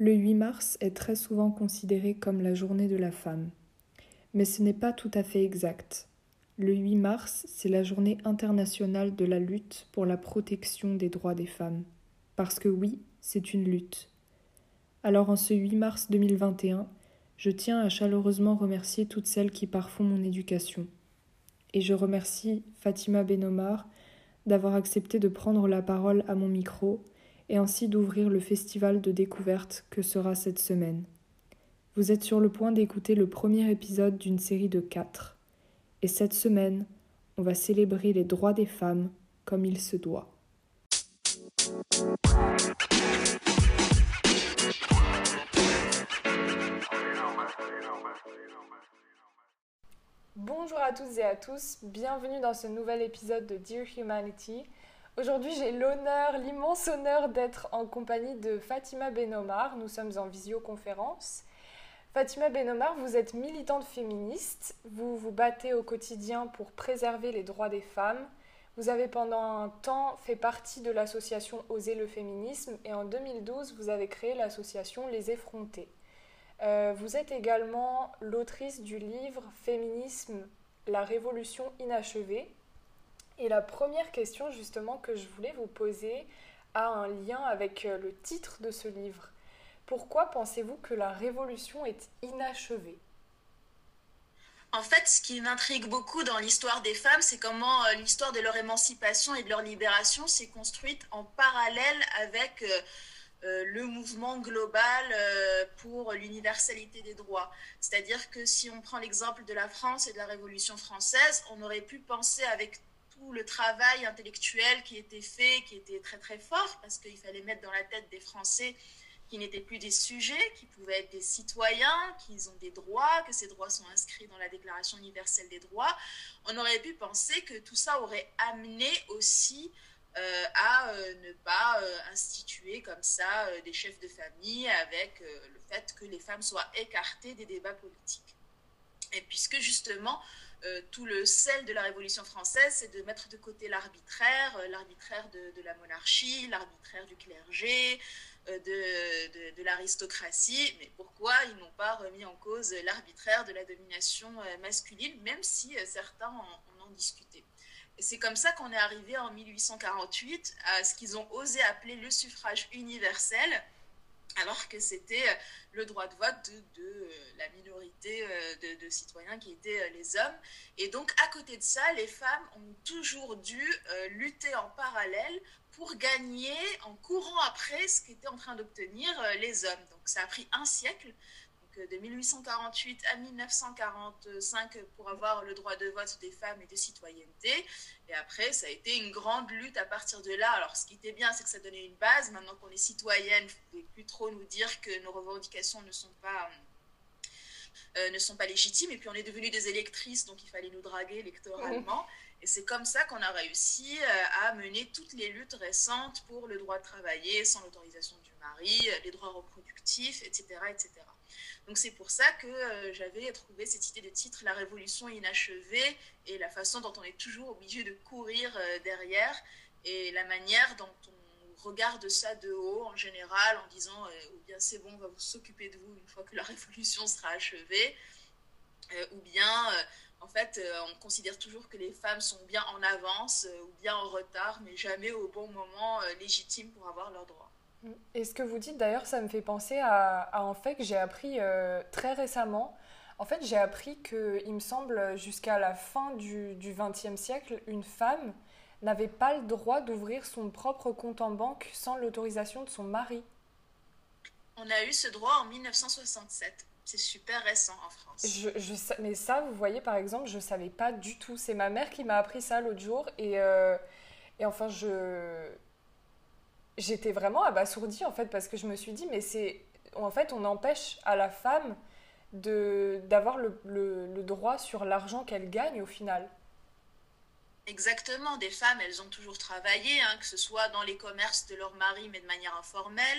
Le 8 mars est très souvent considéré comme la journée de la femme. Mais ce n'est pas tout à fait exact. Le 8 mars, c'est la journée internationale de la lutte pour la protection des droits des femmes. Parce que oui, c'est une lutte. Alors en ce 8 mars 2021, je tiens à chaleureusement remercier toutes celles qui parfont mon éducation. Et je remercie Fatima Benomar d'avoir accepté de prendre la parole à mon micro et ainsi d'ouvrir le festival de découverte que sera cette semaine. Vous êtes sur le point d'écouter le premier épisode d'une série de quatre. Et cette semaine, on va célébrer les droits des femmes comme il se doit. Bonjour à toutes et à tous, bienvenue dans ce nouvel épisode de Dear Humanity. Aujourd'hui, j'ai l'honneur, l'immense honneur d'être en compagnie de Fatima Benomar. Nous sommes en visioconférence. Fatima Benomar, vous êtes militante féministe. Vous vous battez au quotidien pour préserver les droits des femmes. Vous avez pendant un temps fait partie de l'association Oser le féminisme et en 2012, vous avez créé l'association Les Effrontés. Euh, vous êtes également l'autrice du livre Féminisme, la révolution inachevée, et la première question justement que je voulais vous poser a un lien avec euh, le titre de ce livre. Pourquoi pensez-vous que la révolution est inachevée? En fait, ce qui m'intrigue beaucoup dans l'histoire des femmes, c'est comment euh, l'histoire de leur émancipation et de leur libération s'est construite en parallèle avec euh, le mouvement global pour l'universalité des droits. C'est-à-dire que si on prend l'exemple de la France et de la Révolution française, on aurait pu penser avec le travail intellectuel qui était fait, qui était très très fort, parce qu'il fallait mettre dans la tête des Français qui n'étaient plus des sujets, qui pouvaient être des citoyens, qu'ils ont des droits, que ces droits sont inscrits dans la Déclaration universelle des droits, on aurait pu penser que tout ça aurait amené aussi euh, à euh, ne pas euh, instituer comme ça des chefs de famille avec le fait que les femmes soient écartées des débats politiques. Et puisque justement, euh, tout le sel de la Révolution française, c'est de mettre de côté l'arbitraire, euh, l'arbitraire de, la monarchie, l'arbitraire du clergé, euh, de, de, l'aristocratie. Mais pourquoi ils n'ont pas remis en cause l'arbitraire de la domination masculine, même si certains en, en ont discuté? C'est comme ça qu'on est arrivé en 1848 à ce qu'ils ont osé appeler le suffrage universel, alors que c'était euh, le droit de vote de, euh, la minorité euh, de, citoyens qui étaient les hommes. Et donc, à côté de ça, les femmes ont toujours dû lutter en parallèle pour gagner en courant après ce qu'étaient en train d'obtenir les hommes. Donc, ça a pris un siècle de 1848 à 1945 pour avoir le droit de vote des femmes et de citoyenneté. Et après, ça a été une grande lutte à partir de là. Alors, ce qui était bien, c'est que ça donnait une base. Maintenant qu'on est citoyenne, il ne faut plus trop nous dire que nos revendications ne sont pas... Euh, ne sont pas légitimes. Et puis on est devenus des électrices, donc il fallait nous draguer électoralement. Et c'est comme ça qu'on a réussi euh, à mener toutes les luttes récentes pour le droit de travailler sans l'autorisation du mari, les droits reproductifs, etc. etc. Donc c'est pour ça que euh, j'avais trouvé cette idée de titre La révolution inachevée et la façon dont on est toujours obligé de courir euh, derrière et la manière dont on regarde ça de haut en général en disant euh, ou bien c'est bon, on va vous s'occuper de vous une fois que la révolution sera achevée, ou bien en fait on considère toujours que les femmes sont bien en avance ou bien en retard, mais jamais au bon moment légitime pour avoir leurs droits. Et ce que vous dites d'ailleurs, ça me fait penser à, un fait que j'ai appris euh, très récemment. En fait, j'ai appris que, il me semble, jusqu'à la fin du XXe siècle, une femme n'avait pas le droit d'ouvrir son propre compte en banque sans l'autorisation de son mari. On a eu ce droit en 1967. C'est super récent en France. Je, mais ça, vous voyez, par exemple, je ne savais pas du tout. C'est ma mère qui m'a appris ça l'autre jour. Et, euh, et enfin, je, j'étais vraiment abasourdie en fait parce que je me suis dit mais c'est en fait on empêche à la femme de d'avoir le, le, droit sur l'argent qu'elle gagne au final. Exactement, des femmes elles ont toujours travaillé, hein, que ce soit dans les commerces de leur mari mais de manière informelle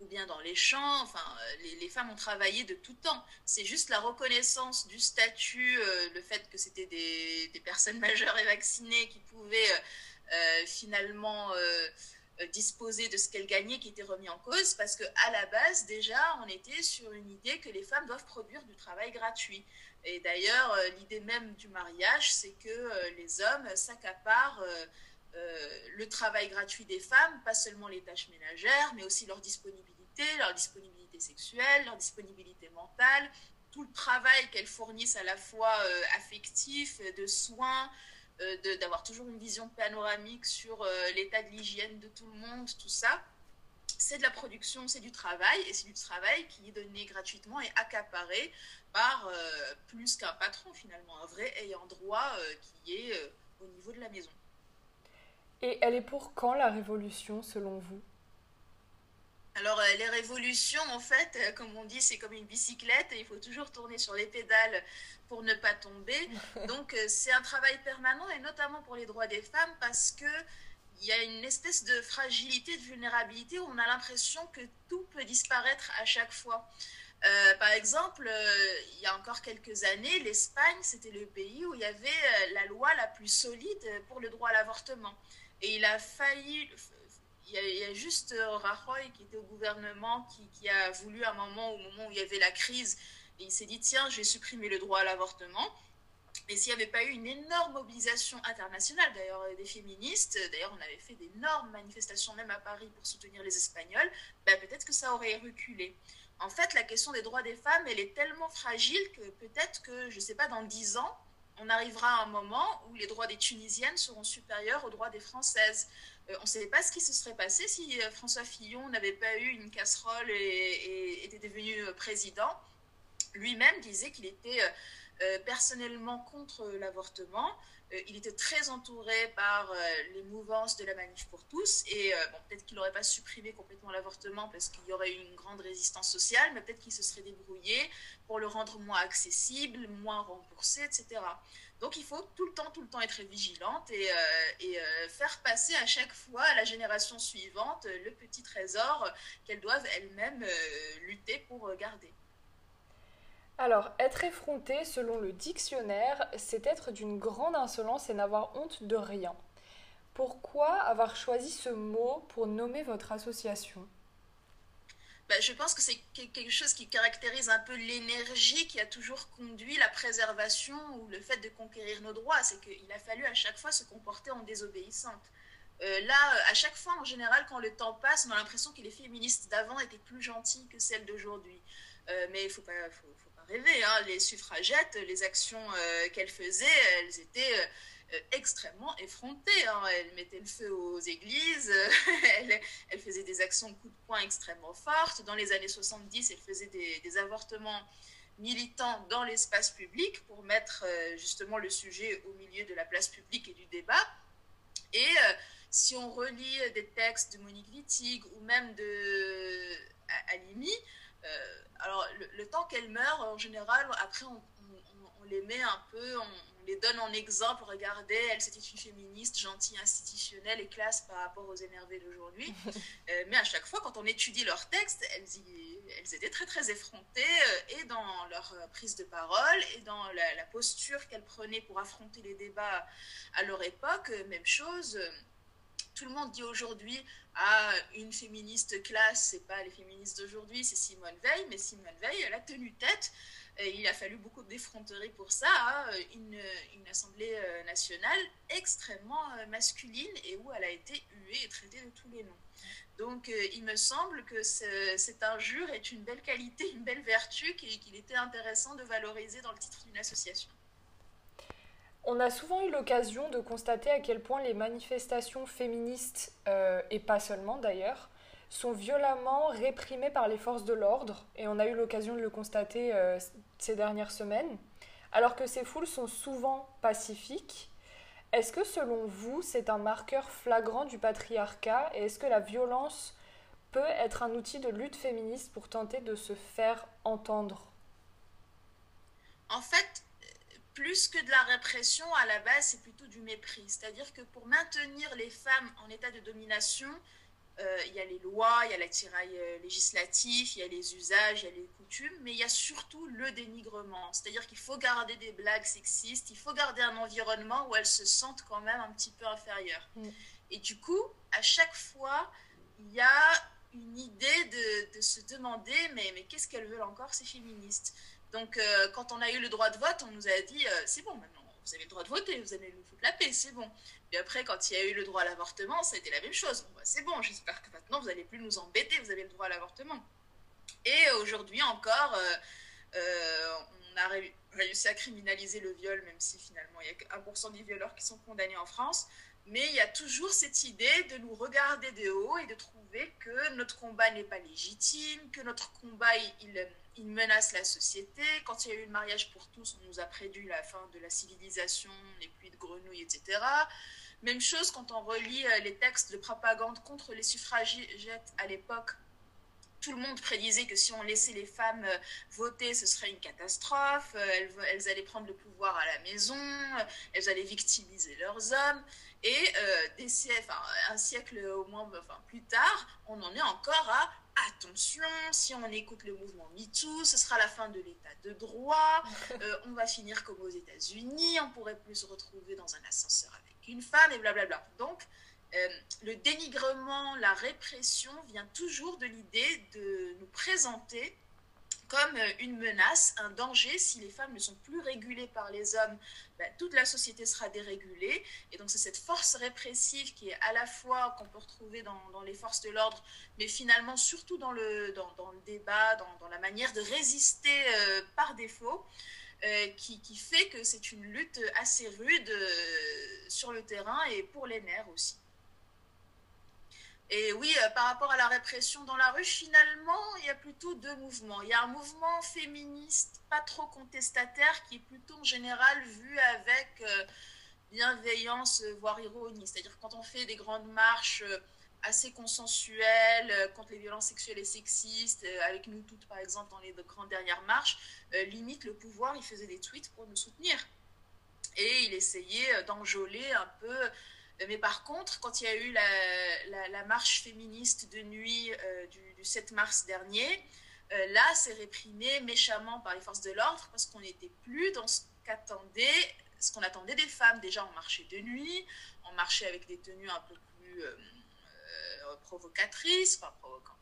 ou bien dans les champs, enfin les, les femmes ont travaillé de tout temps. C'est juste la reconnaissance du statut, euh, le fait que c'était des, des, personnes majeures et vaccinées qui pouvaient euh, euh, finalement disposer de ce qu'elles gagnaient qui était remis en cause parce que à la base déjà on était sur une idée que les femmes doivent produire du travail gratuit. Et d'ailleurs l'idée même du mariage c'est que les hommes s'accaparent le travail gratuit des femmes pas seulement les tâches ménagères mais aussi leur disponibilité leur disponibilité sexuelle leur disponibilité mentale tout le travail qu'elles fournissent à la fois affectif de soins euh, d'avoir toujours une vision panoramique sur euh, l'état de l'hygiène de tout le monde, tout ça. C'est de la production, c'est du travail, et c'est du travail qui est donné gratuitement et accaparé par euh, plus qu'un patron finalement, un vrai ayant droit qui est au niveau de la maison. Et elle est pour quand la révolution selon vous? Alors, euh, les révolutions, en fait, euh, comme on dit, c'est comme une bicyclette, il faut toujours tourner sur les pédales pour ne pas tomber. Donc, euh, c'est un travail permanent, et notamment pour les droits des femmes, parce que il y a une espèce de fragilité, de vulnérabilité, où on a l'impression que tout peut disparaître à chaque fois. par exemple, il y a encore quelques années, l'Espagne, c'était le pays où il y avait la loi la plus solide pour le droit à l'avortement. Et il a failli, il y, a, juste euh, Rajoy qui était au gouvernement, qui, a voulu à un moment, au moment où il y avait la crise, et il s'est dit tiens, je vais supprimer le droit à l'avortement. Et s'il n'y avait pas eu une énorme mobilisation internationale, d'ailleurs des féministes, d'ailleurs on avait fait d'énormes manifestations même à Paris pour soutenir les Espagnols, ben, peut-être que ça aurait reculé. En fait, la question des droits des femmes, elle est tellement fragile que peut-être que, je ne sais pas, dans dix ans, on arrivera à un moment où les droits des Tunisiennes seront supérieurs aux droits des Françaises. Euh, on ne sait pas ce qui se serait passé si euh, François Fillon n'avait pas eu une casserole et, était devenu euh, président. Lui-même disait qu'il était personnellement contre l'avortement. il était très entouré par les mouvances de la manif pour tous. Et peut-être qu'il n'aurait pas supprimé complètement l'avortement parce qu'il y aurait eu une grande résistance sociale, mais peut-être qu'il se serait débrouillé pour le rendre moins accessible, moins remboursé, etc. Donc il faut tout le temps, tout le temps être vigilante et, euh, euh, faire passer à chaque fois à la génération suivante euh, le petit trésor qu'elles doivent elles-mêmes lutter pour garder. Alors, être effronté, selon le dictionnaire, c'est être d'une grande insolence et n'avoir honte de rien. Pourquoi avoir choisi ce mot pour nommer votre association? Bah, je pense que c'est quelque chose qui caractérise un peu l'énergie qui a toujours conduit la préservation ou le fait de conquérir nos droits. C'est qu'il a fallu à chaque fois se comporter en désobéissante. Euh, là, à chaque fois, en général, quand le temps passe, on a l'impression que les féministes d'avant étaient plus gentilles que celles d'aujourd'hui. Euh, mais il ne faut pas, rêver. Hein. Les suffragettes, les actions euh, qu'elles faisaient, elles étaient euh, extrêmement effrontée. Hein. Elle mettait le feu aux églises, elle, elle, faisait des actions coup de poing extrêmement fortes. Dans les années 70, elle faisait des, avortements militants dans l'espace public pour mettre euh, justement le sujet au milieu de la place publique et du débat. Et euh, si on relit des textes de Monique Wittig ou même de Alimi, alors le, temps qu'elle meurt, en général, après on, les met un peu, les donne en exemple. Regardez, elle, c'était une féministe gentille, institutionnelle et classe par rapport aux énervés d'aujourd'hui. Euh, mais à chaque fois, quand on étudie leurs textes, elles, elles étaient très, très effrontées euh, et dans leur euh, prise de parole et dans la, posture qu'elles prenaient pour affronter les débats à leur époque. Même chose tout le monde dit aujourd'hui à ah, une féministe classe, c'est pas les féministes d'aujourd'hui, c'est Simone Veil, mais Simone Veil, elle a tenu tête il a fallu beaucoup d'effronterie pour ça, hein. une, une, Assemblée euh, nationale extrêmement euh, masculine et où elle a été huée et traitée de tous les noms. Donc euh, il me semble que cet injure est une belle qualité, une belle vertu qu'il était intéressant de valoriser dans le titre d'une association. On a souvent eu l'occasion de constater à quel point les manifestations féministes, et pas seulement d'ailleurs, sont violemment réprimés par les forces de l'ordre, et on a eu l'occasion de le constater euh, ces dernières semaines, alors que ces foules sont souvent pacifiques. Est-ce que selon vous, c'est un marqueur flagrant du patriarcat, et est-ce que la violence peut être un outil de lutte féministe pour tenter de se faire entendre? En fait, plus que de la répression, à la base, c'est plutôt du mépris. C'est-à-dire que pour maintenir les femmes en état de domination, il y a les lois, il y a l'attirail euh, législatif, il y a les usages, il y a les coutumes, mais il y a surtout le dénigrement. C'est-à-dire qu'il faut garder des blagues sexistes, il faut garder un environnement où elles se sentent quand même un petit peu inférieures. Mm. Et du coup, à chaque fois, il y a une idée de, se demander, mais, mais qu'est-ce qu'elles veulent encore, ces féministes? Donc, euh, quand on a eu le droit de vote, on nous a dit, euh, c'est bon, maintenant, vous avez le droit de voter, vous allez nous foutre la paix, c'est bon. Puis après, quand il y a eu le droit à l'avortement, ça a été la même chose. Bah, c'est bon, j'espère que maintenant, vous n'allez plus nous embêter, vous avez le droit à l'avortement. Et aujourd'hui encore, euh, on a réussi à criminaliser le viol, même si finalement, il y a que 1% des violeurs qui sont condamnés en France. Mais il y a toujours cette idée de nous regarder de haut et de trouver que notre combat n'est pas légitime, que notre combat, il, menace la société. Quand il y a eu le mariage pour tous, on nous a prédit la fin de la civilisation, les pluies de grenouilles, etc. Même chose quand on relit euh, les textes de propagande contre les suffragettes à l'époque tout le monde prédisait que si on laissait les femmes euh, voter, ce serait une catastrophe, euh, elles, allaient prendre le pouvoir à la maison, elles allaient victimiser leurs hommes. Et des siècles, un siècle au moins plus tard, on en est encore à attention, si on écoute le mouvement MeToo, ce sera la fin de l'état de droit, euh, on va finir comme aux États-Unis, on pourrait plus se retrouver dans un ascenseur avec une femme et blablabla. Donc, euh, le dénigrement, la répression vient toujours de l'idée de nous présenter comme euh, une menace, un danger. Si les femmes ne sont plus régulées par les hommes, ben, toute la société sera dérégulée. Et donc c'est cette force répressive qui est à la fois qu'on peut retrouver dans, les forces de l'ordre, mais finalement surtout dans le, débat, dans, la manière de résister euh, par défaut. Euh, qui, qui, fait que c'est une lutte assez rude sur le terrain et pour les nerfs aussi. Et oui, euh, par rapport à la répression dans la rue, finalement, il y a plutôt deux mouvements. Il y a un mouvement féministe pas trop contestataire qui est plutôt en général vu avec euh, bienveillance, euh, voire ironie. C'est-à-dire quand on fait des grandes marches assez consensuelles contre les violences sexuelles et sexistes, avec nous toutes par exemple dans les grandes dernières marches, limite le pouvoir, il faisait des tweets pour nous soutenir. Et il essayait d'enjôler un peu mais par contre, quand il y a eu la, marche féministe de nuit euh, du, 7 mars dernier, euh, là, c'est réprimé méchamment par les forces de l'ordre parce qu'on n'était plus dans ce qu'attendait, ce qu'on attendait des femmes. Déjà, on marchait de nuit, on marchait avec des tenues un peu plus euh, provocatrices, enfin provocantes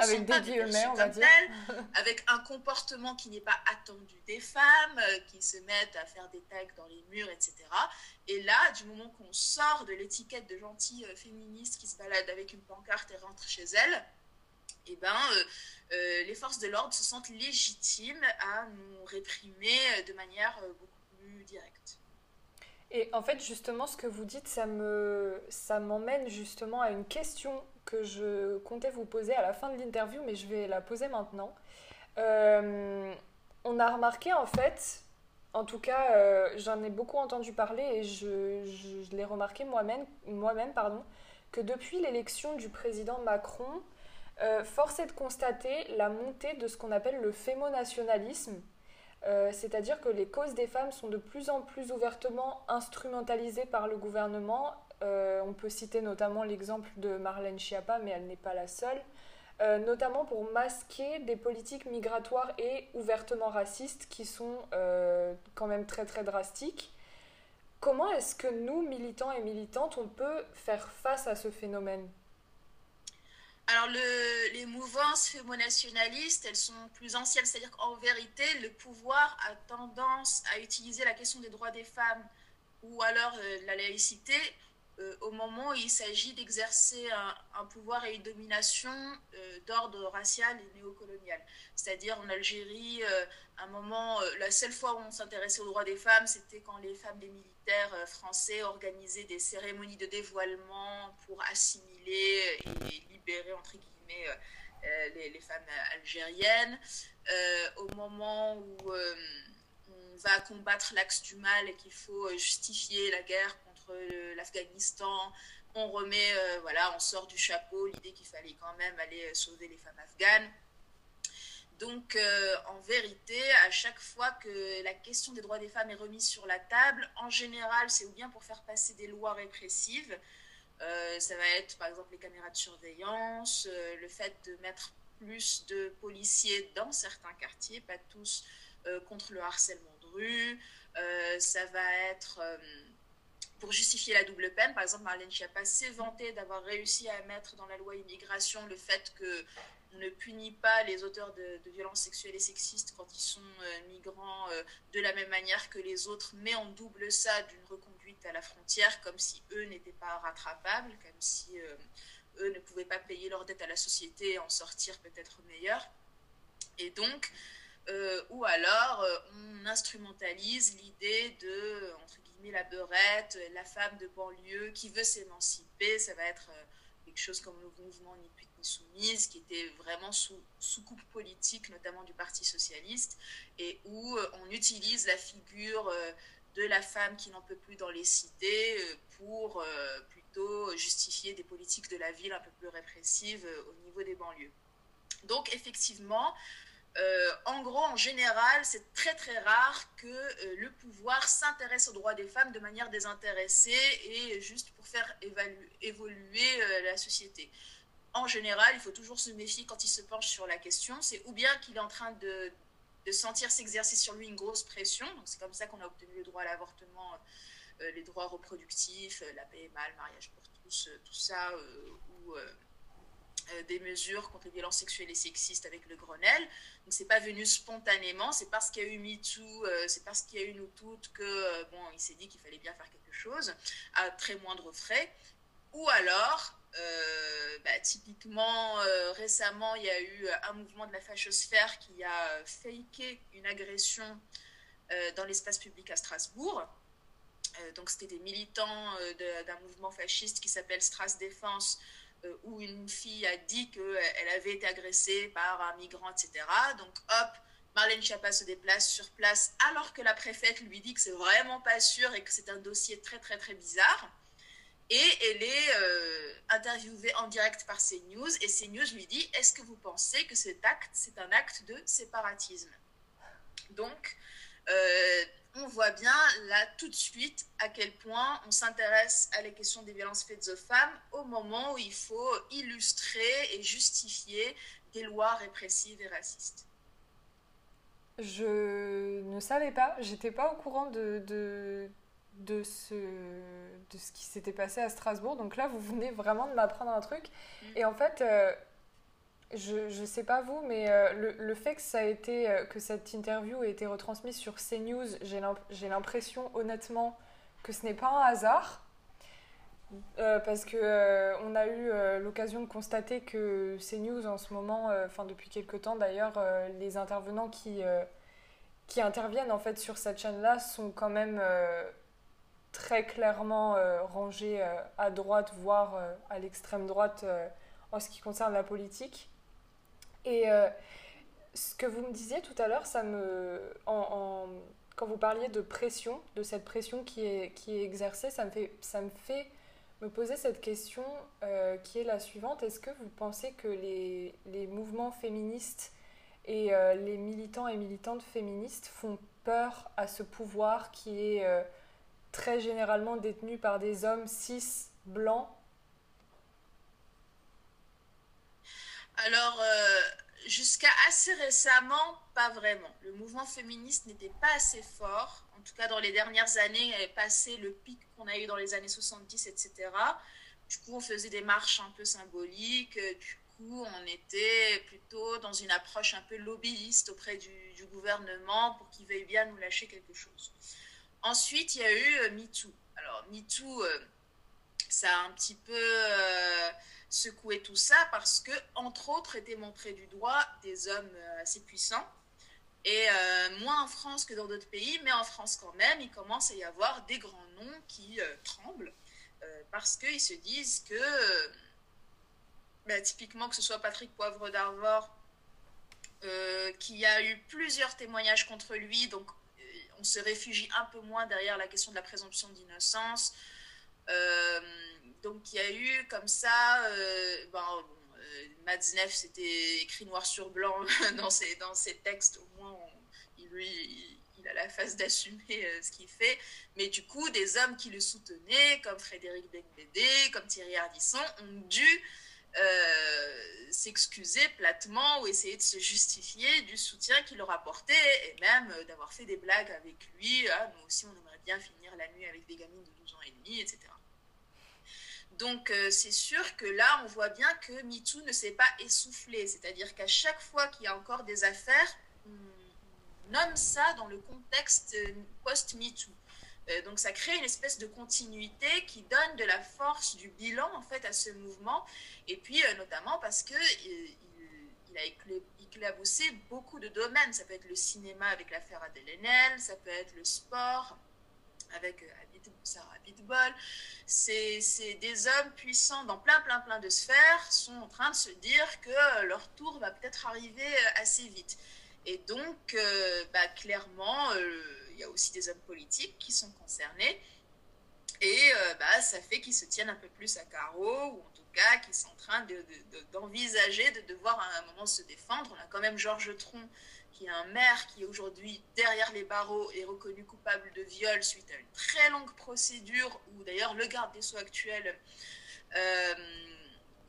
avec des on va dire. avec un comportement qui n'est pas attendu des femmes, euh, qui se mettent à faire des tags dans les murs, etc. Et là, du moment qu'on sort de l'étiquette de gentille euh, féministe qui se balade avec une pancarte et rentre chez elle, eh ben, euh, les forces de l'ordre se sentent légitimes à nous réprimer de manière beaucoup plus directe. Et en fait, justement, ce que vous dites, ça me, ça m'emmène justement à une question que je comptais vous poser à la fin de l'interview, mais je vais la poser maintenant. Euh, on a remarqué en fait, en tout cas, euh, j'en ai beaucoup entendu parler et je, l'ai remarqué moi-même, moi-même pardon, que depuis l'élection du président Macron, euh, force est de constater la montée de ce qu'on appelle le fémonationalisme, c'est-à-dire que les causes des femmes sont de plus en plus ouvertement instrumentalisées par le gouvernement euh, on peut citer notamment l'exemple de Marlène Schiappa, mais elle n'est pas la seule. Euh, notamment pour masquer des politiques migratoires et ouvertement racistes qui sont euh, quand même très très drastiques. Comment est-ce que nous, militants et militantes, on peut faire face à ce phénomène? Alors, les mouvances fémonationalistes, elles sont plus anciennes, c'est-à-dire qu'en vérité, le pouvoir a tendance à utiliser la question des droits des femmes ou alors la laïcité euh, au moment où il s'agit d'exercer un, pouvoir et une domination euh, d'ordre racial et néocolonial. C'est-à-dire en Algérie, euh, un moment, la seule fois où on s'intéressait aux droits des femmes, c'était quand les femmes des militaires français organisaient des cérémonies de dévoilement pour assimiler et libérer, entre guillemets, les, femmes algériennes. au moment où on va combattre l'axe du mal et qu'il faut justifier la guerre l'Afghanistan. On remet, euh, voilà, on sort du chapeau l'idée qu'il fallait quand même aller euh, sauver les femmes afghanes. Donc, euh, en vérité, à chaque fois que la question des droits des femmes est remise sur la table, en général, c'est ou bien pour faire passer des lois répressives, ça va être par exemple les caméras de surveillance, le fait de mettre plus de policiers dans certains quartiers, pas tous, contre le harcèlement de rue, ça va être pour justifier la double peine. Par exemple, Marlène Schiappa s'est vantée d'avoir réussi à mettre dans la loi immigration le fait que on ne punit pas les auteurs de, violences sexuelles et sexistes quand ils sont migrants de la même manière que les autres, mais on double ça d'une reconduite à la frontière, comme si eux n'étaient pas rattrapables, comme si eux ne pouvaient pas payer leur dette à la société et en sortir peut-être meilleurs. Et donc, euh, ou alors euh, on instrumentalise l'idée de, entre guillemets, la beurette, la femme de banlieue qui veut s'émanciper. Ça va être euh, quelque chose comme le mouvement Ni pute ni soumise, qui était vraiment sous, sous coupe politique, notamment du Parti socialiste, et où on utilise la figure de la femme qui n'en peut plus dans les cités pour plutôt justifier des politiques de la ville un peu plus répressives au niveau des banlieues. Donc effectivement, euh, en gros, en général, c'est très très rare que euh, le pouvoir s'intéresse aux droits des femmes de manière désintéressée et juste pour faire évoluer euh, la société. En général, il faut toujours se méfier quand il se penche sur la question. C'est ou bien qu'il est en train de, sentir s'exercer sur lui une grosse pression. C'est comme ça qu'on a obtenu le droit à l'avortement, les droits reproductifs, la PMA, le mariage pour tous, tout ça, des mesures contre les violences sexuelles et sexistes avec le Grenelle. Donc c'est pas venu spontanément, c'est parce qu'il y a eu MeToo, euh, c'est parce qu'il y a eu nous toutes que euh, bon, il s'est dit qu'il fallait bien faire quelque chose à très moindre frais. Ou alors, bah, typiquement récemment, il y a eu un mouvement de la fachosphère qui a faké une agression dans l'espace public à Strasbourg. donc c'était des militants d'un mouvement fasciste qui s'appelle Stras Défense euh, où une fille a dit qu'elle avait été agressée par un migrant, etc. Donc, hop, Marlène Schiappa se déplace sur place alors que la préfète lui dit que c'est vraiment pas sûr et que c'est un dossier très, très, très bizarre. Et elle est euh, interviewée en direct par CNews et CNews lui dit Est-ce que vous pensez que cet acte, c'est un acte de séparatisme? Donc, euh, on voit bien là tout de suite à quel point on s'intéresse à la question des violences faites aux femmes au moment où il faut illustrer et justifier des lois répressives et racistes. Je ne savais pas, j'étais pas au courant de, de, de, ce, de ce qui s'était passé à Strasbourg. Donc là, vous venez vraiment de m'apprendre un truc. Mm. Et en fait, euh, je ne sais pas vous, mais euh, le, fait que, ça a été, euh, que cette interview ait été retransmise sur CNews, j'ai l'impression honnêtement que ce n'est pas un hasard. Euh, parce que on a eu l'occasion de constater que CNews en ce moment, enfin depuis quelques temps d'ailleurs, les intervenants qui, qui interviennent en fait sur cette chaîne-là sont quand même très clairement rangés à droite, voire à l'extrême droite en ce qui concerne la politique. Et euh, ce que vous me disiez tout à l'heure, ça me, quand vous parliez de pression, de cette pression qui est, qui est exercée, ça me fait, ça me fait me poser cette question euh, qui est la suivante. Est-ce que vous pensez que les, les mouvements féministes et euh, les militants et militantes féministes font peur à ce pouvoir qui est très généralement détenu par des hommes cis, blancs Alors, euh, jusqu'à assez récemment, pas vraiment. Le mouvement féministe n'était pas assez fort. En tout cas, dans les dernières années, il avait passé le pic qu'on a eu dans les années 70, etc. Du coup, on faisait des marches un peu symboliques. Du coup, on était plutôt dans une approche un peu lobbyiste auprès du, gouvernement pour qu'il veuille bien nous lâcher quelque chose. Ensuite, il y a eu euh, MeToo. Alors, MeToo, euh, ça a un petit peu secouer tout ça parce que, entre autres, étaient montrés du doigt des hommes euh, assez puissants. Et euh, moins en France que dans d'autres pays, mais en France quand même, il commence à y avoir des grands noms qui euh, tremblent parce qu'ils se disent que, bah, typiquement, que ce soit Patrick Poivre d'Arvor, qui a eu plusieurs témoignages contre lui, donc on se réfugie un peu moins derrière la question de la présomption d'innocence. Donc il y a eu comme ça, euh, ben, euh, c'était écrit noir sur blanc dans ses, dans textes, au moins il, lui, il a la face d'assumer euh, ce qu'il fait. Mais du coup, des hommes qui le soutenaient, comme Frédéric Becbédé, comme Thierry Ardisson, ont dû s'excuser platement ou essayer de se justifier du soutien qu'il leur apportait et même d'avoir fait des blagues avec lui. Ah, nous aussi, on aimerait bien finir la nuit avec des gamines de 12 ans et demi, etc. Donc euh, c'est sûr que là, on voit bien que MeToo ne s'est pas essoufflé. C'est-à-dire qu'à chaque fois qu'il y a encore des affaires, on nomme ça dans le contexte euh, post-MeToo. Euh, donc ça crée une espèce de continuité qui donne de la force du bilan en fait à ce mouvement. Et puis notamment parce que il, a éclaboussé beaucoup de domaines. Ça peut être le cinéma avec l'affaire Adèle Haenel, ça peut être le sport avec Sarah Pitbull. C'est des hommes puissants dans plein, plein, plein de sphères sont en train de se dire que leur tour va peut-être arriver euh, assez vite. Et donc, euh, bah, clairement, euh, il y a aussi des hommes politiques qui sont concernés. Et bah, ça fait qu'ils se tiennent un peu plus à carreau, ou cas qu'ils sont en train d'envisager de, de, devoir à un moment se défendre. On a quand même Georges Tron qui est un maire qui est aujourd'hui derrière les barreaux et reconnu coupable de viol suite à une très longue procédure où d'ailleurs le garde des Sceaux actuel, euh,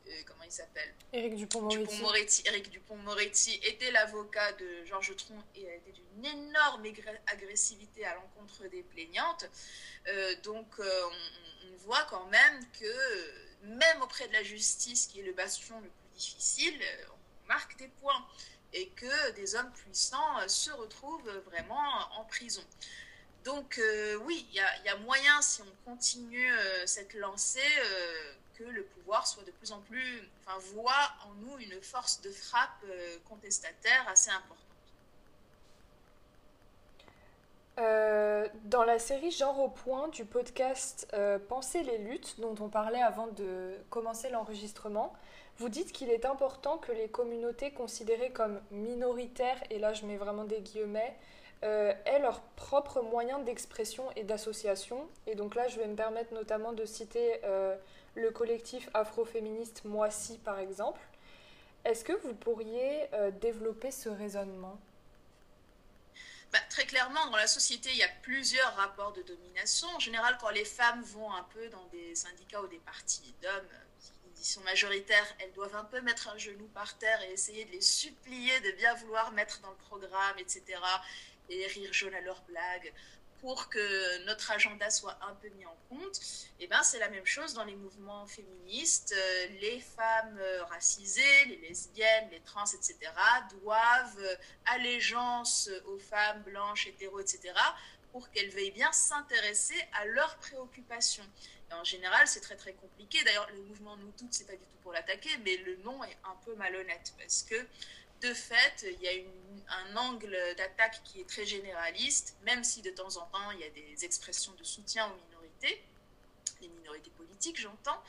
euh, comment il s'appelle? Éric Dupont-Moretti. Éric Dupont-Moretti était l'avocat de Georges Tron et a été d'une énorme agressivité à l'encontre des plaignantes. Euh, donc on, on, voit quand même que même auprès de la justice, qui est le bastion le plus difficile, on marque des points et que des hommes puissants euh, se retrouvent vraiment en prison. Donc euh, oui, il y, a moyen, si on continue euh, cette lancée, que le pouvoir soit de plus en plus, enfin, voit en nous une force de frappe contestataire assez importante. Dans la série Genre au point du podcast Penser les luttes, dont on parlait avant de commencer l'enregistrement, vous dites qu'il est important que les communautés considérées comme minoritaires, et là je mets vraiment des guillemets, euh, aient leurs propres moyens d'expression et d'association. Et donc là, je vais me permettre notamment de citer euh, le collectif afroféministe Moissy, par exemple. Est-ce que vous pourriez euh, développer ce raisonnement? Bah, très clairement, dans la société, il y a plusieurs rapports de domination. En général, quand les femmes vont un peu dans des syndicats ou des partis d'hommes, sont majoritaires, elles doivent un peu mettre un genou par terre et essayer de les supplier de bien vouloir mettre dans le programme, etc. Et rire jaune à leurs blagues pour que notre agenda soit un peu mis en compte. Et eh ben c'est la même chose dans les mouvements féministes. Euh, les femmes euh, racisées, les lesbiennes, les trans, etc. doivent euh, allégeance aux femmes blanches, hétéros, etc. pour qu'elles veuillent bien s'intéresser à leurs préoccupations en général, c'est très très compliqué. D'ailleurs, le mouvement Nous Toutes, c'est pas du tout pour l'attaquer, mais le nom est un peu malhonnête parce que de fait, il y a un angle d'attaque qui est très généraliste, même si de temps en temps il y a des expressions de soutien aux minorités, les minorités politiques, j'entends.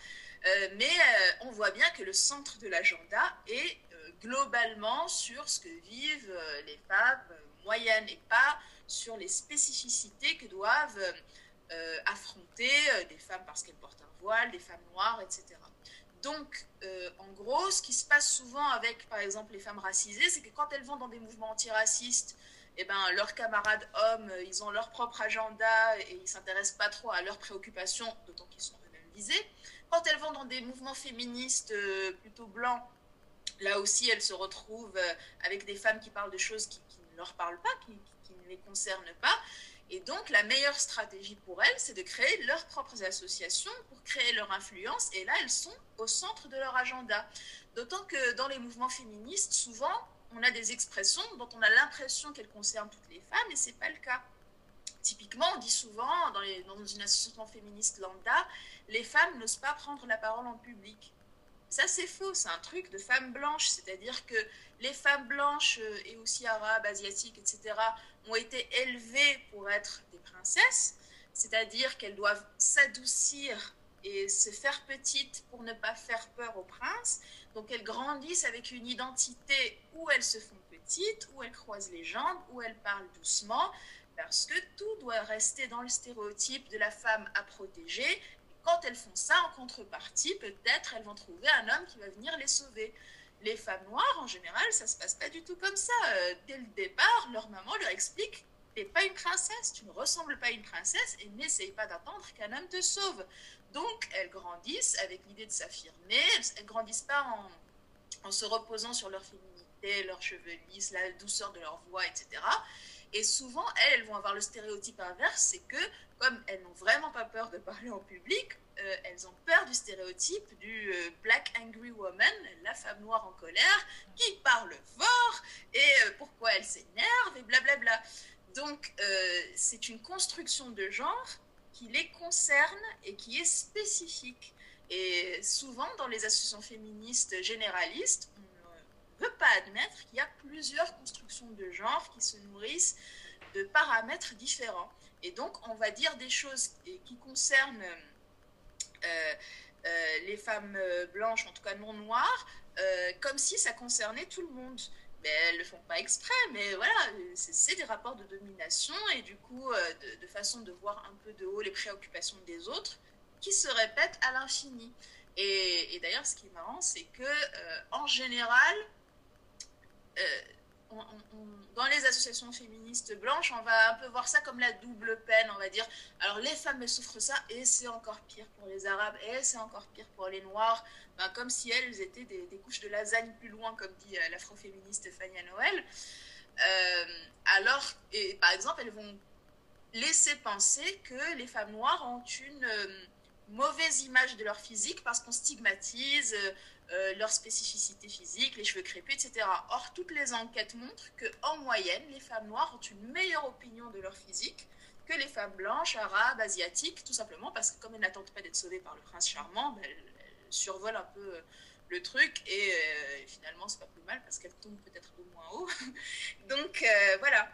Euh, mais euh, on voit bien que le centre de l'agenda est euh, globalement sur ce que vivent les femmes moyennes et pas sur les spécificités que doivent affronter des femmes parce qu'elles portent un voile, des femmes noires, etc. Donc, euh, en gros, ce qui se passe souvent avec, par exemple, les femmes racisées, c'est que quand elles vont dans des mouvements antiracistes, eh ben, leurs camarades hommes, ils ont leur propre agenda et ils ne s'intéressent pas trop à leurs préoccupations, d'autant qu'ils sont eux-mêmes visés. Quand elles vont dans des mouvements féministes plutôt blancs, là aussi, elles se retrouvent avec des femmes qui parlent de choses qui, ne leur parlent pas, qui ne les concernent pas. Et donc, la meilleure stratégie pour elles, c'est de créer leurs propres associations pour créer leur influence. Et là, elles sont au centre de leur agenda. D'autant que dans les mouvements féministes, souvent, on a des expressions dont on a l'impression qu'elles concernent toutes les femmes, et ce n'est pas le cas. Typiquement, on dit souvent, dans, dans une association féministe lambda, les femmes n'osent pas prendre la parole en public. Ça, c'est faux, c'est un truc de femmes blanches, c'est-à-dire que les femmes blanches euh, et aussi arabes, asiatiques, etc., ont été élevées pour être des princesses, c'est-à-dire qu'elles doivent s'adoucir et se faire petites pour ne pas faire peur aux princes. Donc elles grandissent avec une identité où elles se font petites, où elles croisent les jambes, où elles parlent doucement, parce que tout doit rester dans le stéréotype de la femme à protéger quand elles font ça, en contrepartie, peut-être elles vont trouver un homme qui va venir les sauver. Les femmes noires, en général, ça se passe pas du tout comme ça. Euh, dès le départ, leur maman leur explique n'es pas une princesse, tu ne ressembles pas à une princesse et n'essaye pas d'attendre qu'un homme te sauve. Donc, elles grandissent avec l'idée de s'affirmer, elles grandissent pas en, se reposant sur leur féminité, leurs cheveux lisses, la douceur de leur voix, etc. Et souvent, elles vont avoir le stéréotype inverse, c'est que comme elles n'ont vraiment pas peur de parler en public, euh, elles ont peur du stéréotype du euh, Black Angry Woman, la femme noire en colère, qui parle fort et euh, pourquoi elle s'énerve et blablabla. Donc, c'est une construction de genre qui les concerne et qui est spécifique. Et souvent, dans les associations féministes généralistes, on ne veut pas admettre qu'il y a plusieurs constructions de genre qui se nourrissent de paramètres différents. Et donc, on va dire des choses qui concernent euh, euh, les femmes euh, blanches, en tout cas non noires, comme si ça concernait tout le monde mais elles le font pas exprès, mais voilà, c'est des rapports de domination et du coup de, façon de voir un peu de haut les préoccupations des autres qui se répètent à l'infini. Et, d'ailleurs, ce qui est marrant, c'est que en général, dans les associations féministes blanches, on va un peu voir ça comme la double peine, on va dire. Alors les femmes, souffrent ça, et c'est encore pire pour les Arabes, et c'est encore pire pour les Noirs, ben, comme si elles étaient des, couches de lasagne plus loin, comme dit euh, l'afroféministe Fania Noël. Euh, alors, par exemple, elles vont laisser penser que les femmes noires ont une euh, mauvaise image de leur physique parce qu'on stigmatise euh, leur spécificité physique, les cheveux crépus, etc. Or, toutes les enquêtes montrent qu'en moyenne, les femmes noires ont une meilleure opinion de leur physique que les femmes blanches, arabes, asiatiques, tout simplement parce que comme elles n'attendent pas d'être sauvées par le prince charmant, ben, elles, survolent un peu euh, le truc et euh, finalement c'est pas plus mal parce qu'elles tombent peut-être de moins haut. Donc voilà,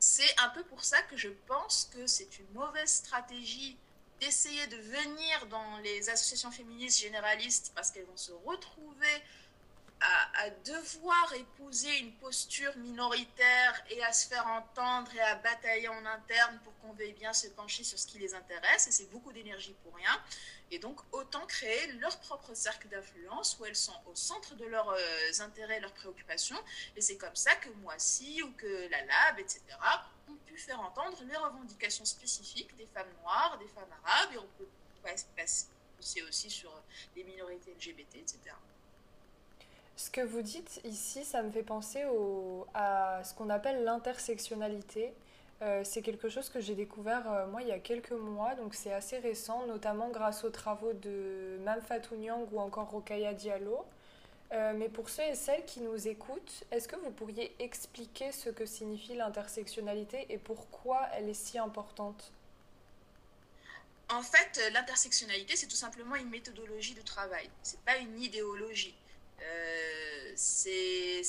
c'est un peu pour ça que je pense que c'est une mauvaise stratégie d'essayer de venir dans les associations féministes généralistes parce qu'elles vont se retrouver à, devoir épouser une posture minoritaire et à se faire entendre et à batailler en interne pour qu'on veuille bien se pencher sur ce qui les intéresse. Et c'est beaucoup d'énergie pour rien. Et donc, autant créer leur propre cercle d'influence où elles sont au centre de leurs euh, intérêts, leurs préoccupations. Et c'est comme ça que Moissy ou que la Lab, etc., ont pu faire entendre les revendications spécifiques des femmes noires, des femmes arabes, et on peut passer aussi sur les minorités LGBT, etc. Ce que vous dites ici, ça me fait penser à ce qu'on appelle l'intersectionnalité. Euh, c'est quelque chose que j'ai découvert euh, moi il y a quelques mois, donc c'est assez récent, notamment grâce aux travaux de Mam Fatou Nyang ou encore Rokaya Diallo. Euh, mais pour ceux et celles qui nous écoutent, est-ce que vous pourriez expliquer ce que signifie l'intersectionnalité et pourquoi elle est si importante? En fait, l'intersectionnalité, c'est tout simplement une méthodologie de travail. C'est pas une idéologie. Euh, c'est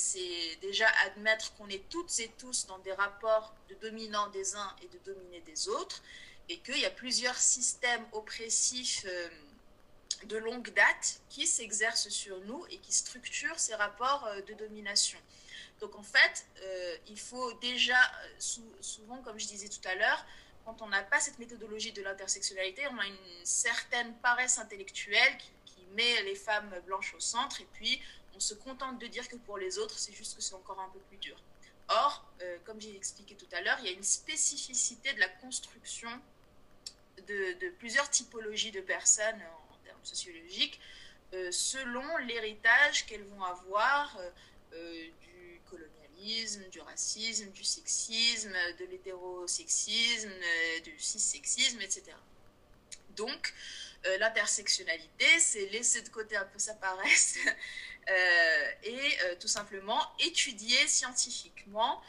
déjà admettre qu'on est toutes et tous dans des rapports de dominants des uns et de dominés des autres, et qu'il y a plusieurs systèmes oppressifs. Euh, de longue date qui s'exercent sur nous et qui structurent ces rapports euh, de domination. Donc en fait, euh, il faut déjà, euh, souvent comme je disais tout à l'heure, quand on n'a pas cette méthodologie de l'intersectionnalité, on a une certaine paresse intellectuelle qui, met les femmes blanches au centre et puis on se contente de dire que pour les autres, c'est juste que c'est encore un peu plus dur. Or, comme j'ai expliqué tout à l'heure, il y a une spécificité de la construction de, de plusieurs typologies de personnes sociologique euh, selon l'héritage qu'elles vont avoir euh, euh, du colonialisme, du racisme, du sexisme, de l'hétérosexisme, du cissexisme, etc. Donc, l'intersectionnalité, c'est laisser de côté un peu sa paresse et tout simplement étudier scientifiquement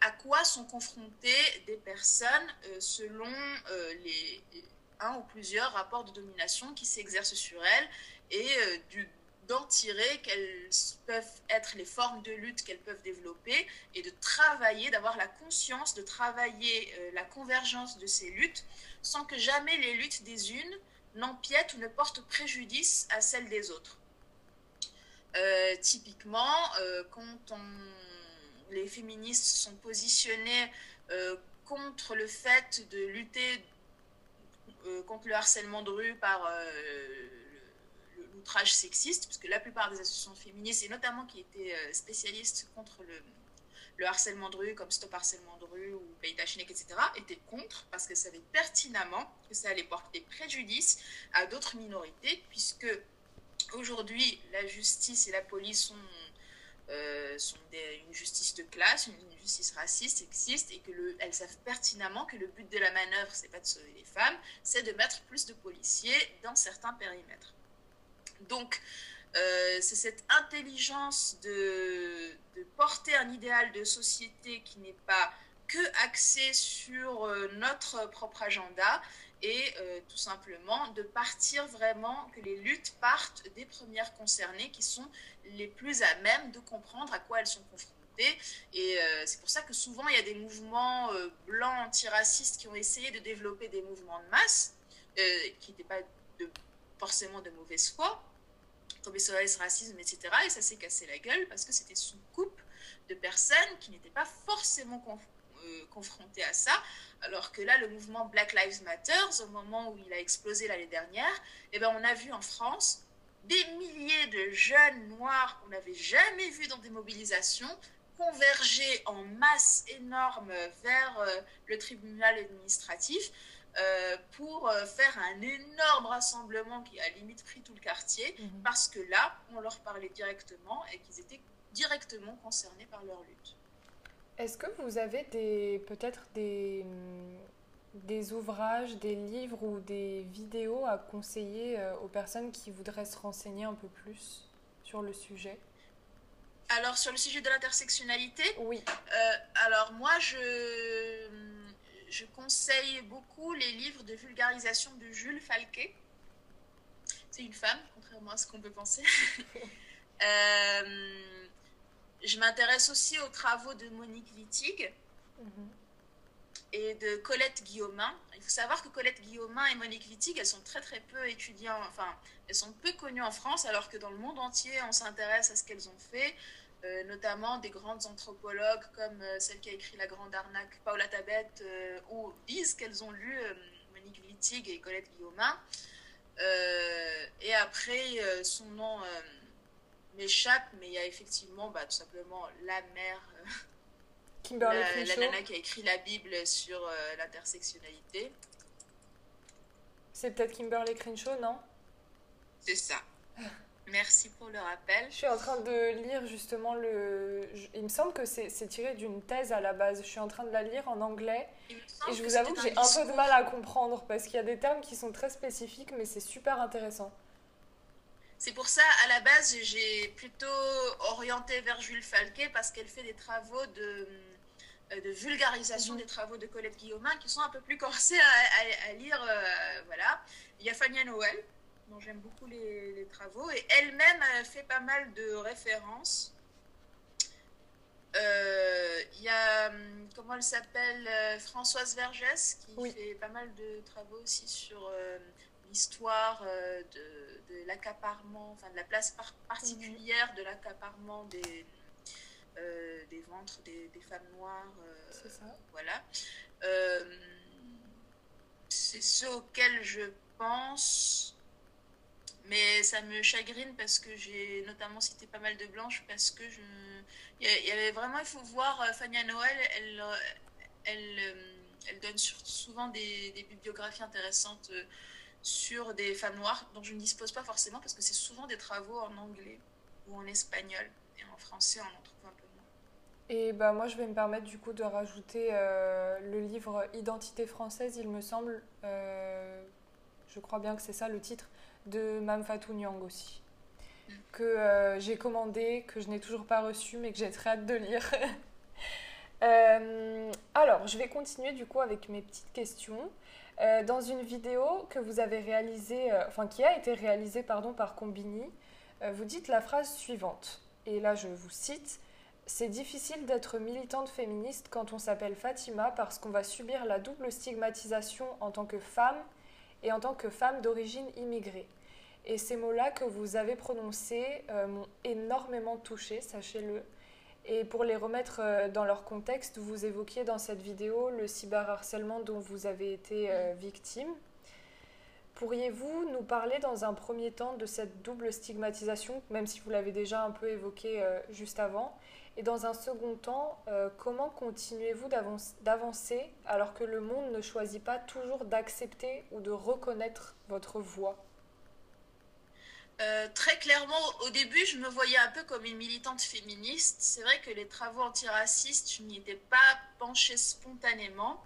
à quoi sont confrontées des personnes selon les, un ou plusieurs rapports de domination qui s'exercent sur elles et euh, d'en tirer quelles peuvent être les formes de lutte qu'elles peuvent développer et de travailler, d'avoir la conscience de travailler euh, la convergence de ces luttes sans que jamais les luttes des unes n'empiètent ou ne portent préjudice à celles des autres. Euh, typiquement, quand les féministes sont positionnés contre le fait de lutter contre le harcèlement de rue par euh, l'outrage sexiste, puisque la plupart des associations féministes, et notamment qui étaient euh, spécialistes contre le, le harcèlement de rue comme Stop Harcèlement de rue ou Paytachinek, etc., étaient contre parce qu'elles savaient pertinemment que ça allait porter préjudice à d'autres minorités, puisque aujourd'hui, la justice et la police sont, euh, sont une justice de classe, une justice raciste, sexiste, et qu'elles savent pertinemment que le but de la manœuvre, c'est pas de sauver les femmes, c'est de mettre plus de policiers dans certains périmètres. Donc, euh, c'est cette intelligence de, porter un idéal de société qui n'est pas que axé sur euh, notre propre agenda et euh, tout simplement de partir vraiment, que les luttes partent des premières concernées qui sont les plus à même de comprendre à quoi elles sont confrontées. Et c'est pour ça que souvent il y a des mouvements blancs antiracistes qui ont essayé de développer des mouvements de masse qui n'étaient pas forcément de mauvaise foi, comme SOS racisme, etc. Et ça s'est cassé la gueule parce que c'était sous coupe de personnes qui n'étaient pas forcément euh, confrontées à ça. Alors que là, le mouvement Black Lives Matter, au moment où il a explosé l'année dernière, eh ben, on a vu en France des milliers de jeunes noirs qu'on n'avait jamais vus dans des mobilisations converger en masse énorme vers euh, le tribunal administratif euh, pour euh, faire un énorme rassemblement qui a limite pris tout le quartier, mhm. parce que là, on leur parlait directement et qu'ils étaient directement concernés par leur lutte. Est-ce que vous avez des peut-être des, des ouvrages, des livres ou des vidéos à conseiller euh, aux personnes qui voudraient se renseigner un peu plus sur le sujet? Alors sur le sujet de l'intersectionnalité? Oui. alors moi je je conseille beaucoup les livres de vulgarisation de Jules Falquet. C'est une femme, contrairement à ce qu'on peut penser. Euh, je m'intéresse aussi aux travaux de Monique Wittig mhm. et de Colette Guillaumin. Il faut savoir que Colette Guillaumin et Monique Wittig, elles sont très très peu étudiées, enfin, elles sont peu connues en France, alors que dans le monde entier, on s'intéresse à ce qu'elles ont fait. Euh, notamment des grandes anthropologues comme euh, celle qui a écrit La Grande Arnaque, Paula Tabet, euh, ou disent qu'elles ont lu Monique Wittig et Colette Guillaumin. et après, son nom m'échappe, mais il y a effectivement bah, tout simplement la mère, Kimberly la, la, nana qui a écrit la Bible sur l'intersectionnalité. C'est peut-être Kimberly Crenshaw, non? C'est ça. Merci pour le rappel. Je suis en train de lire justement le. Il me semble que c'est tiré d'une thèse à la base. Je suis en train de la lire en anglais. Et je vous avoue que j'ai un peu de mal à comprendre parce qu'il y a des termes qui sont très spécifiques, mais c'est super intéressant. C'est pour ça, à la base, j'ai plutôt orienté vers Jules Falquet parce qu'elle fait des travaux de, euh, de vulgarisation mhm. des travaux de Colette Guillaumin qui sont un peu plus corsés à, lire. Euh, voilà. Il y a Fania Noël dont j'aime beaucoup les, travaux. Et elle-même a fait pas mal de références. Euh, il y a, hum, comment elle s'appelle, euh, Françoise Vergès, qui fait pas mal de travaux aussi sur euh, l'histoire de, l'accaparement, enfin de la place particulière de l'accaparement des, des ventres des, des femmes noires. C'est ça. Voilà. c'est ce auquel je pense. Mais ça me chagrine parce que j'ai notamment cité pas mal de blanches parce que je. Il y avait vraiment, il faut voir euh, Fania Noël, elle, euh, elle, euh, elle donne souvent des, des, bibliographies intéressantes sur des femmes noires dont je ne dispose pas forcément parce que c'est souvent des travaux en anglais ou en espagnol. Et en français, on en trouve un peu moins. Et bah, moi, je vais me permettre du coup de rajouter le livre Identité française, il me semble. je crois bien que c'est ça le titre de Mam Fatou Nyang aussi, que euh, j'ai commandé, que je n'ai toujours pas reçu, mais que j'ai très hâte de lire. Euh, alors, je vais continuer du coup avec mes petites questions. Euh, dans une vidéo que vous avez réalisée, enfin qui a été réalisée pardon, par Combini, vous dites la phrase suivante, et là je vous cite c'est difficile d'être militante féministe quand on s'appelle Fatima parce qu'on va subir la double stigmatisation en tant que femme et en tant que femme d'origine immigrée. Et ces mots-là que vous avez prononcés euh, m'ont énormément touchée, sachez-le. Et pour les remettre euh, dans leur contexte, vous évoquiez dans cette vidéo le cyberharcèlement dont vous avez été euh, victime. pourriez-vous nous parler dans un premier temps de cette double stigmatisation, même si vous l'avez déjà un peu évoqué juste avant? Et dans un second temps, comment continuez-vous d'avancer alors que le monde ne choisit pas toujours d'accepter ou de reconnaître votre voix? Euh, très clairement, au début, je me voyais un peu comme une militante féministe. C'est vrai que les travaux antiracistes, je n'y étais pas penchée spontanément.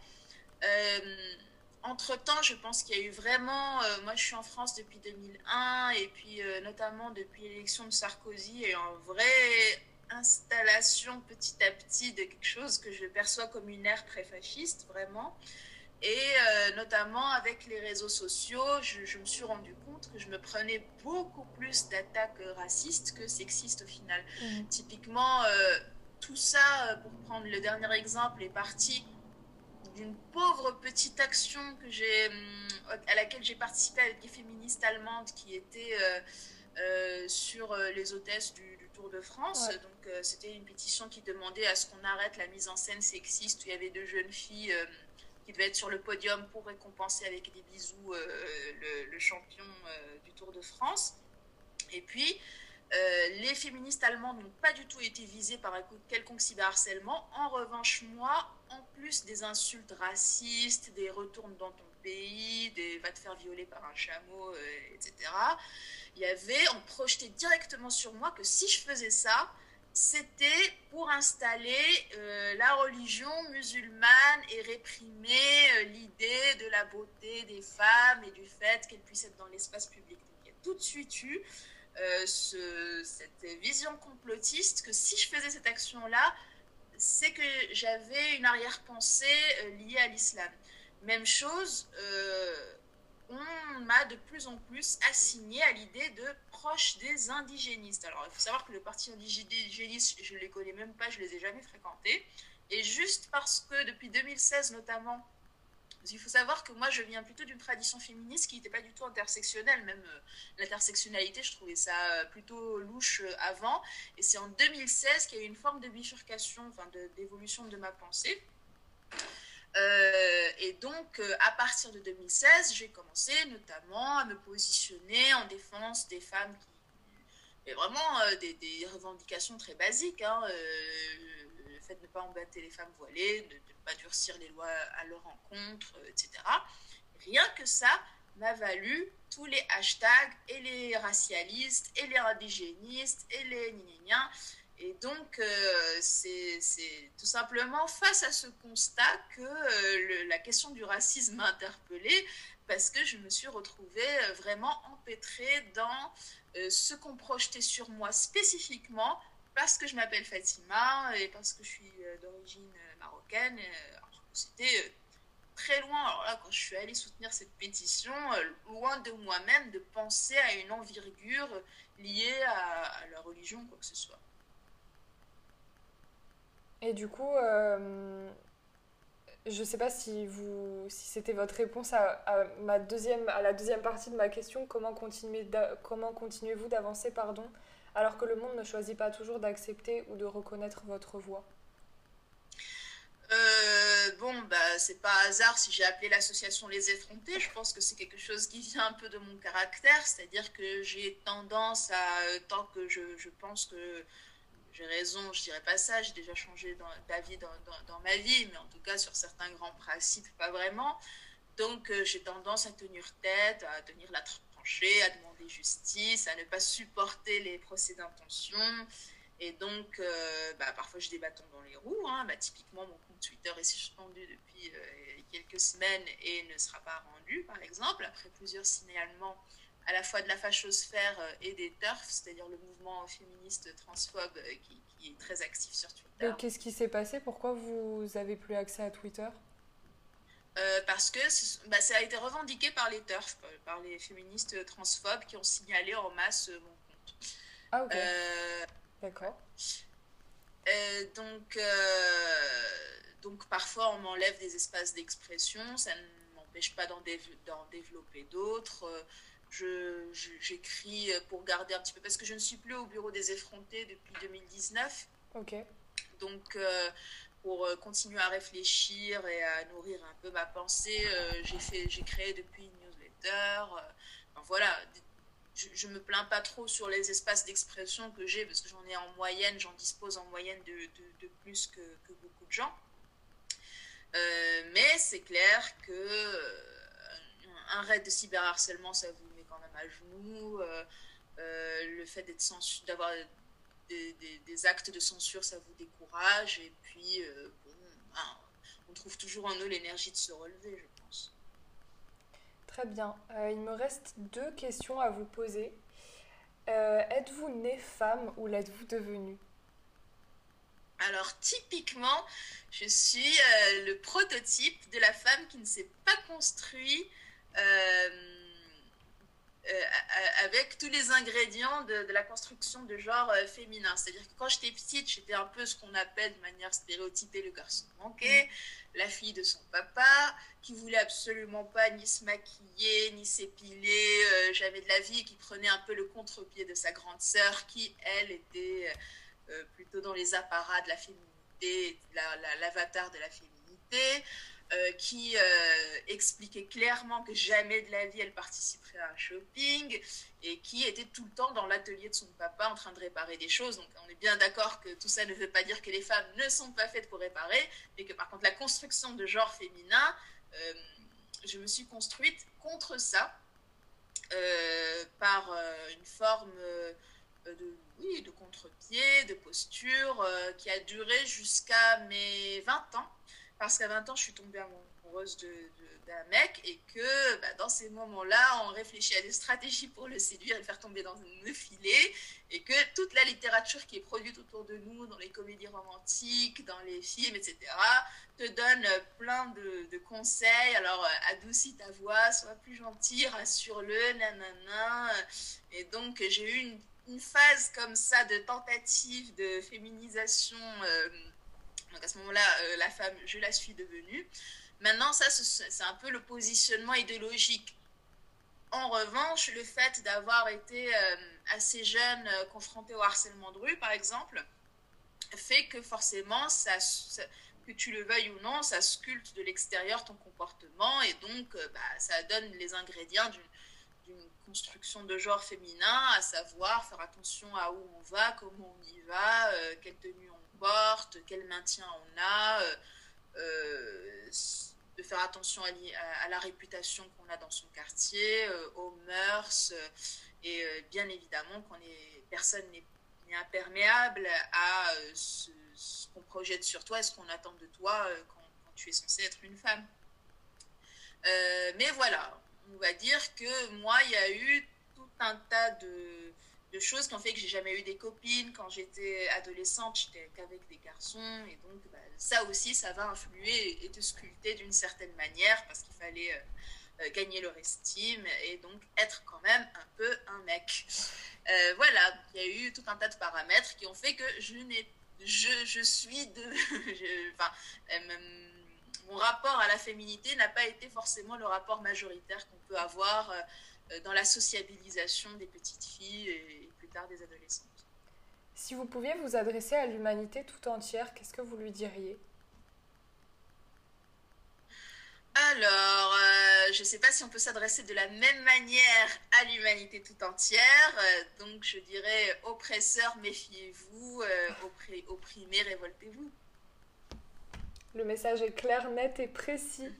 Euh, entre-temps, je pense qu'il y a eu vraiment... Euh, moi, je suis en France depuis 2001, et puis notamment depuis l'élection de Sarkozy, et en vraie installation petit à petit de quelque chose que je perçois comme une ère pré-fasciste, vraiment. Et notamment avec les réseaux sociaux, je, me suis rendu compte que je me prenais beaucoup plus d'attaques racistes que sexistes au final. Mhm. Typiquement, euh, tout ça, euh, pour prendre le dernier exemple, est parti d'une pauvre petite action que j'ai, hum, à laquelle j'ai participé avec des féministes allemandes qui étaient euh, sur les hôtesses du, Tour de France. Donc, c'était une pétition qui demandait à ce qu'on arrête la mise en scène sexiste où il y avait deux jeunes filles qui devait être sur le podium pour récompenser avec des bisous euh, le, champion euh, du Tour de France. Et puis, euh, les féministes allemandes n'ont pas du tout été visées par un quelconque cyberharcèlement. En revanche, moi, en plus des insultes racistes, des retournes dans ton pays, des va te faire violer par un chameau, etc., il y avait, on projetait directement sur moi que si je faisais ça, c'était pour installer euh, la religion musulmane et réprimer euh, l'idée de la beauté des femmes et du fait qu'elles puissent être dans l'espace public. Donc, il y a tout de suite eu euh, cette vision complotiste que si je faisais cette action-là, c'est que j'avais une arrière-pensée liée à l'islam. Même chose, on m'a de plus en plus assigné à l'idée de des indigénistes. Alors, il faut savoir que le parti indigéniste, je ne les connais même pas, je ne les ai jamais fréquentés. Et juste parce que depuis 2016 notamment, il faut savoir que moi, je viens plutôt d'une tradition féministe qui n'était pas du tout intersectionnelle. Même euh, l'intersectionnalité, je trouvais ça euh, plutôt louche euh, avant. Et c'est en 2016 qu'il y a eu une forme de bifurcation, enfin d'évolution de ma pensée. Euh, et donc, euh, à partir de 2016, j'ai commencé notamment à me positionner en défense des femmes qui. Mais vraiment euh, des, revendications très basiques. Hein, le fait de ne pas embêter les femmes voilées, de ne pas durcir les lois à leur encontre, etc. Rien que ça m'a valu tous les hashtags et les racialistes et les indigénistes et les gna et donc, euh, c'est tout simplement face à ce constat que euh, la question du racisme m'a interpellée, parce que je me suis retrouvée euh, vraiment empêtrée dans ce qu'on projetait sur moi spécifiquement, parce que je m'appelle Fatima et parce que je suis d'origine marocaine. C'était très loin. Alors là, quand je suis allée soutenir cette pétition, loin de moi-même de penser à une envergure liée à, à la religion, quoi que ce soit. Et du coup, euh, je ne sais pas si, si c'était votre réponse à, ma deuxième, à la deuxième partie de ma question, comment, continuez, comment continuez-vous d'avancer pardon, alors que le monde ne choisit pas toujours d'accepter ou de reconnaître votre voix? Euh, bon, bah, c'est pas hasard si j'ai appelé l'association Les Effrontés. Je pense que c'est quelque chose qui vient un peu de mon caractère, c'est-à-dire que j'ai tendance à, tant que je, je pense que j'ai raison, je dirais pas ça, j'ai déjà changé d'avis dans, ma vie, mais en tout cas sur certains grands principes, pas vraiment. Donc euh, j'ai tendance à tenir tête, à tenir la tranchée, à demander justice, à ne pas supporter les procès d'intention. Et donc, euh, bah, parfois, bâtons dans les roues. Hein. Bah, typiquement, mon compte Twitter est suspendu depuis euh, quelques semaines et ne sera pas rendu, par exemple, après plusieurs signalements à la fois de la fachosphère euh, et des TERF, c'est-à-dire le mouvement féministe transphobe euh, qui, est très actif sur Twitter. Et qu'est-ce qui s'est passé? Pourquoi vous avez plus accès à Twitter? Euh, parce que bah, ça a été revendiqué par les TERF, par les féministes transphobes qui ont signalé en masse mon compte. Ah ok. D'accord. donc, donc parfois on m'enlève des espaces d'expression, ça ne m'empêche pas d'en développer d'autres j'écris pour garder un petit peu, parce que je ne suis plus au bureau des effrontés depuis 2019. Ok. Donc, euh, pour euh, continuer à réfléchir et à nourrir un peu ma pensée, euh, j'ai fait, j'ai créé depuis une newsletter voilà, je, ne me plains pas trop sur les espaces d'expression que j'ai parce que j'en ai en moyenne, j'en dispose en moyenne de, plus que, beaucoup de gens. mais c'est clair que un raid de cyberharcèlement, ça vous à genoux. le fait d'être d'avoir des, actes de censure, ça vous décourage. Et puis, euh, ben, on trouve toujours en eux l'énergie de se relever, je pense. Très bien. Euh, il me reste deux questions à vous poser. Euh, êtes-vous née femme ou l'êtes-vous devenue? Alors typiquement, je suis le prototype de la femme qui ne s'est pas construit euh, avec tous les ingrédients de, la construction de genre euh, féminin. C'est-à-dire que quand j'étais petite, j'étais un peu ce qu'on appelle de manière stéréotypée le garçon manqué, mm. la fille de son papa, qui voulait absolument pas ni se maquiller, ni s'épiler, euh, jamais de la vie, qui prenait un peu le contre-pied de sa grande sœur, qui, elle, était plutôt dans les apparats de la féminité, l'avatar de la féminité. Euh, qui euh, expliquait clairement que jamais de la vie elle participerait à un shopping et qui était tout le temps dans l'atelier de son papa en train de réparer des choses. Donc on est bien d'accord que tout ça ne veut pas dire que les femmes ne sont pas faites pour réparer, mais que par contre la construction de genre féminin, euh, je me suis construite contre ça par une forme de, oui, de contre-pied, de posture qui a duré jusqu'à mes 20 ans parce qu'à 20 ans, je suis tombée amoureuse d'un mec et que bah, dans ces moments-là, on réfléchit à des stratégies pour le séduire et le faire tomber dans un filet et que toute la littérature qui est produite autour de nous, dans les comédies romantiques, dans les films, etc., te donne plein de, conseils. Alors, euh, adoucis ta voix, sois plus gentil, rassure-le, nanana. Et donc, j'ai eu une, phase comme ça de tentative de féminisation. Euh, donc à ce moment-là, euh, la femme, je la suis devenue. Maintenant, ça, c'est un peu le positionnement idéologique. En revanche, le fait d'avoir été euh, assez jeune, euh, confrontée au harcèlement de rue, par exemple, fait que forcément, que tu le veuilles ou non, ça sculpte de l'extérieur ton comportement et donc bah, ça donne les ingrédients d'une construction de genre féminin, à savoir faire attention à où on va, comment on y va, quelle tenue quel maintien on a, euh, euh, de faire attention à, la réputation qu'on a dans son quartier, euh, aux mœurs, et bien évidemment qu'on est, personne n'est imperméable à ce, qu'on projette sur toi et ce qu'on attend de toi quand, tu es censé être une femme. mais voilà, on va dire que moi, il y a eu tout un tas de, choses qui ont fait que j'ai jamais eu des copines. Quand j'étais adolescente, j'étais qu'avec des garçons. Et donc, bah, ça aussi, ça va influer et te sculpter d'une certaine manière parce qu'il fallait euh, euh, gagner leur estime et donc être quand même un peu un mec. Euh, voilà, il y a eu tout un tas de paramètres qui ont fait que je n'ai. Je, je suis de. enfin, mon rapport à la féminité n'a pas été forcément le rapport majoritaire qu'on peut avoir dans la sociabilisation des petites filles tard des adolescentes. Si vous pouviez vous adresser à l'humanité tout entière, qu'est-ce que vous lui diriez? Alors, euh, je ne sais pas si on peut s'adresser de la même manière à l'humanité tout entière. Euh, donc, je dirais oppresseurs, méfiez-vous, opprimés, révoltez-vous. Le message est clair, net et précis.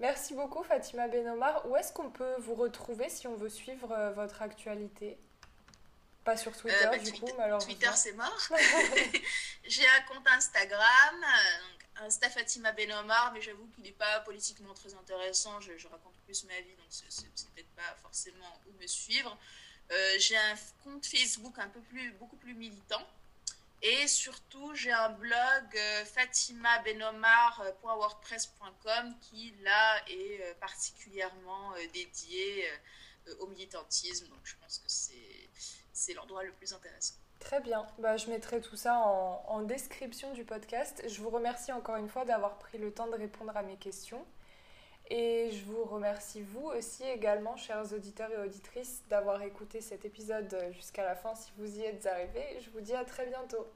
Merci beaucoup Fatima Benomar. Où est-ce qu'on peut vous retrouver si on veut suivre euh, votre actualité? Pas sur Twitter euh, bah, du coup, malheureusement. Twitter c'est mort. J'ai un compte Instagram, donc Insta Fatima Benomar, mais j'avoue qu'il n'est pas politiquement très intéressant. Je, raconte plus ma vie, donc c'est peut-être pas forcément où me suivre. Euh, j'ai un compte Facebook un peu plus, beaucoup plus militant. Et surtout, j'ai un blog euh, fatimabenomar.wordpress.com qui, là, est euh, particulièrement euh, dédié au militantisme. Donc, je pense que c'est l'endroit le plus intéressant. Très bien. Bah, je mettrai tout ça en, en description du podcast. Je vous remercie encore une fois d'avoir pris le temps de répondre à mes questions. Et je vous remercie vous aussi également, chers auditeurs et auditrices, d'avoir écouté cet épisode jusqu'à la fin si vous y êtes arrivés. Je vous dis à très bientôt.